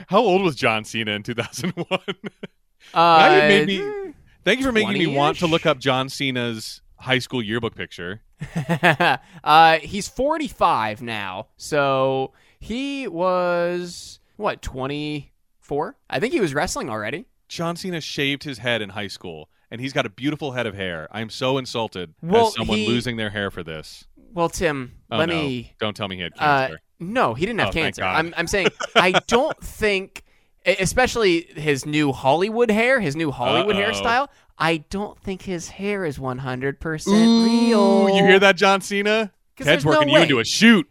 How old was John Cena in 2001? Uh, you made me- Thank you for making me want to look up John Cena's high school yearbook picture. uh, he's 45 now. So he was, what, 24? I think he was wrestling already. John Cena shaved his head in high school, and he's got a beautiful head of hair. I'm so insulted Well, as someone he- losing their hair for this. Well, Tim, Oh, let no. me. Don't tell me he had Uh, cancer. no, he didn't have Oh, cancer. I'm, I'm saying I don't think, especially his new Hollywood hair, his new Hollywood Uh-oh. hairstyle. I don't think his hair is 100% Ooh, real. you hear that, John Cena? Ted's there's no working you into a shoot.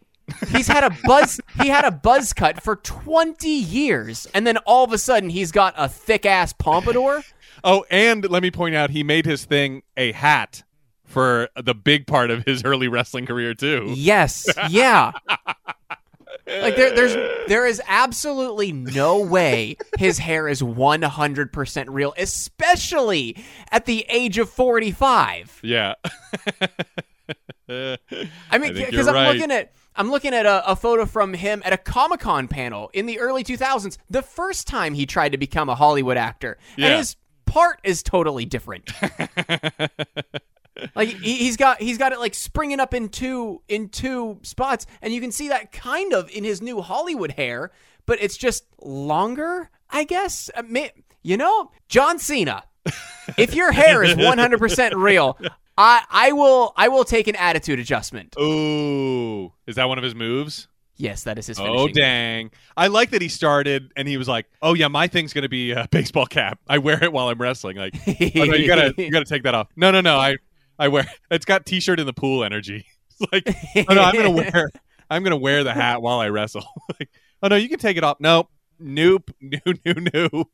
He's had a buzz. he had a buzz cut for 20 years, and then all of a sudden he's got a thick ass pompadour. Oh, and let me point out, he made his thing a hat for the big part of his early wrestling career too. Yes, yeah. Like there, there's there is absolutely no way his hair is 100% real, especially at the age of 45. Yeah. I mean, because I'm right. looking at I'm looking at a, a photo from him at a Comic Con panel in the early 2000s. The first time he tried to become a Hollywood actor, Yeah. and his part is totally different. like he, he's got he's got it like springing up in two in two spots, and you can see that kind of in his new Hollywood hair, but it's just longer, I guess. Uh, may- you know, John Cena. if your hair is 100% real, I I will I will take an attitude adjustment. Ooh, is that one of his moves? Yes, that is his oh, finishing. Oh dang! I like that he started and he was like, "Oh yeah, my thing's gonna be a baseball cap. I wear it while I'm wrestling." Like, oh no, you gotta you gotta take that off. No, no, no. I I wear it's got t-shirt in the pool energy. It's like, oh no, I'm gonna wear I'm gonna wear the hat while I wrestle. like, oh no, you can take it off. Nope, nope, no, no, no.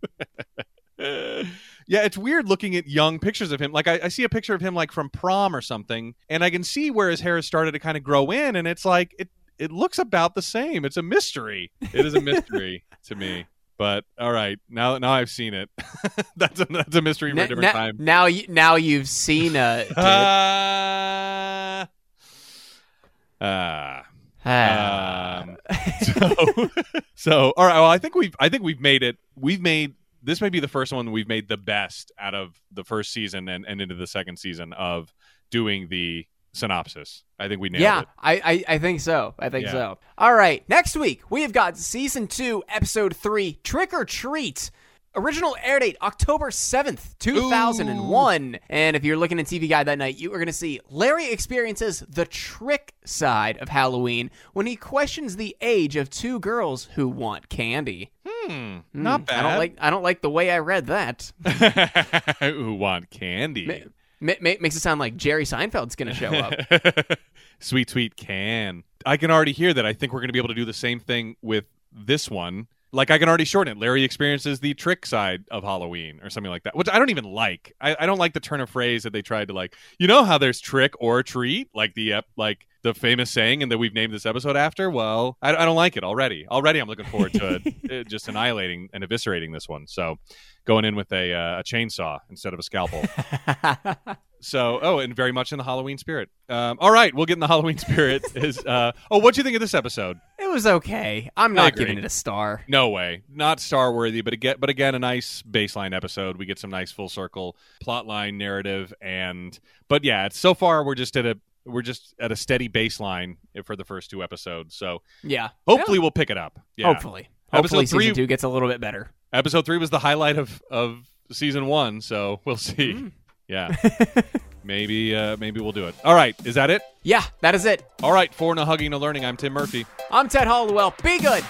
yeah, it's weird looking at young pictures of him. Like I, I see a picture of him like from prom or something, and I can see where his hair has started to kind of grow in, and it's like it it looks about the same. It's a mystery. It is a mystery to me. But all right, now now I've seen it. that's a that's a mystery for a different na- time. now you now you've seen uh, Ted. Ah. Ah. Um, so, so all right. Well, I think we've I think we've made it. We've made this may be the first one we've made the best out of the first season and, and into the second season of doing the synopsis. I think we nailed yeah, it. I, I I think so. I think Yeah. so. All right, next week we have got season two, episode three, Trick or Treat. Original air date October 7th, 2001. And if you're looking at TV Guide that night, you are going to see Larry experiences the trick side of Halloween when he questions the age of two girls who want candy. Hmm, not Hmm, bad. I don't like I don't like the way I read that. Who want candy? Ma- ma- makes it sound like Jerry Seinfeld's going to show up. sweet, sweet can. I can already hear that. I think we're going to be able to do the same thing with this one. Like I can already shorten it. Larry experiences the trick side of Halloween or something like that, which I don't even like. I, I don't like the turn of phrase that they tried to like. You know how there's trick or treat, like the ep, like the famous saying, and that we've named this episode after. Well, I, I don't like it already. Already, I'm looking forward to uh, just annihilating and eviscerating this one. So, going in with a uh, a chainsaw instead of a scalpel. So, oh, and very much in the Halloween spirit. Um, all right, we'll get in the Halloween spirit. Is uh, oh, what do you think of this episode? It was okay. I'm not giving it a star. No way, not star worthy, but again, but again, a nice baseline episode. We get some nice full circle plot line narrative, and but yeah, it's so far we're just at a we're just at a steady baseline for the first two episodes. So Yeah. hopefully we'll pick it up. Yeah. Hopefully. Episode Hopefully three- season two gets a little bit better. Episode three was the highlight of of season one, so we'll see. Mm. Yeah, maybe uh, maybe we'll do it. All right, is that it? Yeah, that is it. All right, for no hugging, no learning. I'm Tim Murphy. I'm Ted Hollowell. Be good.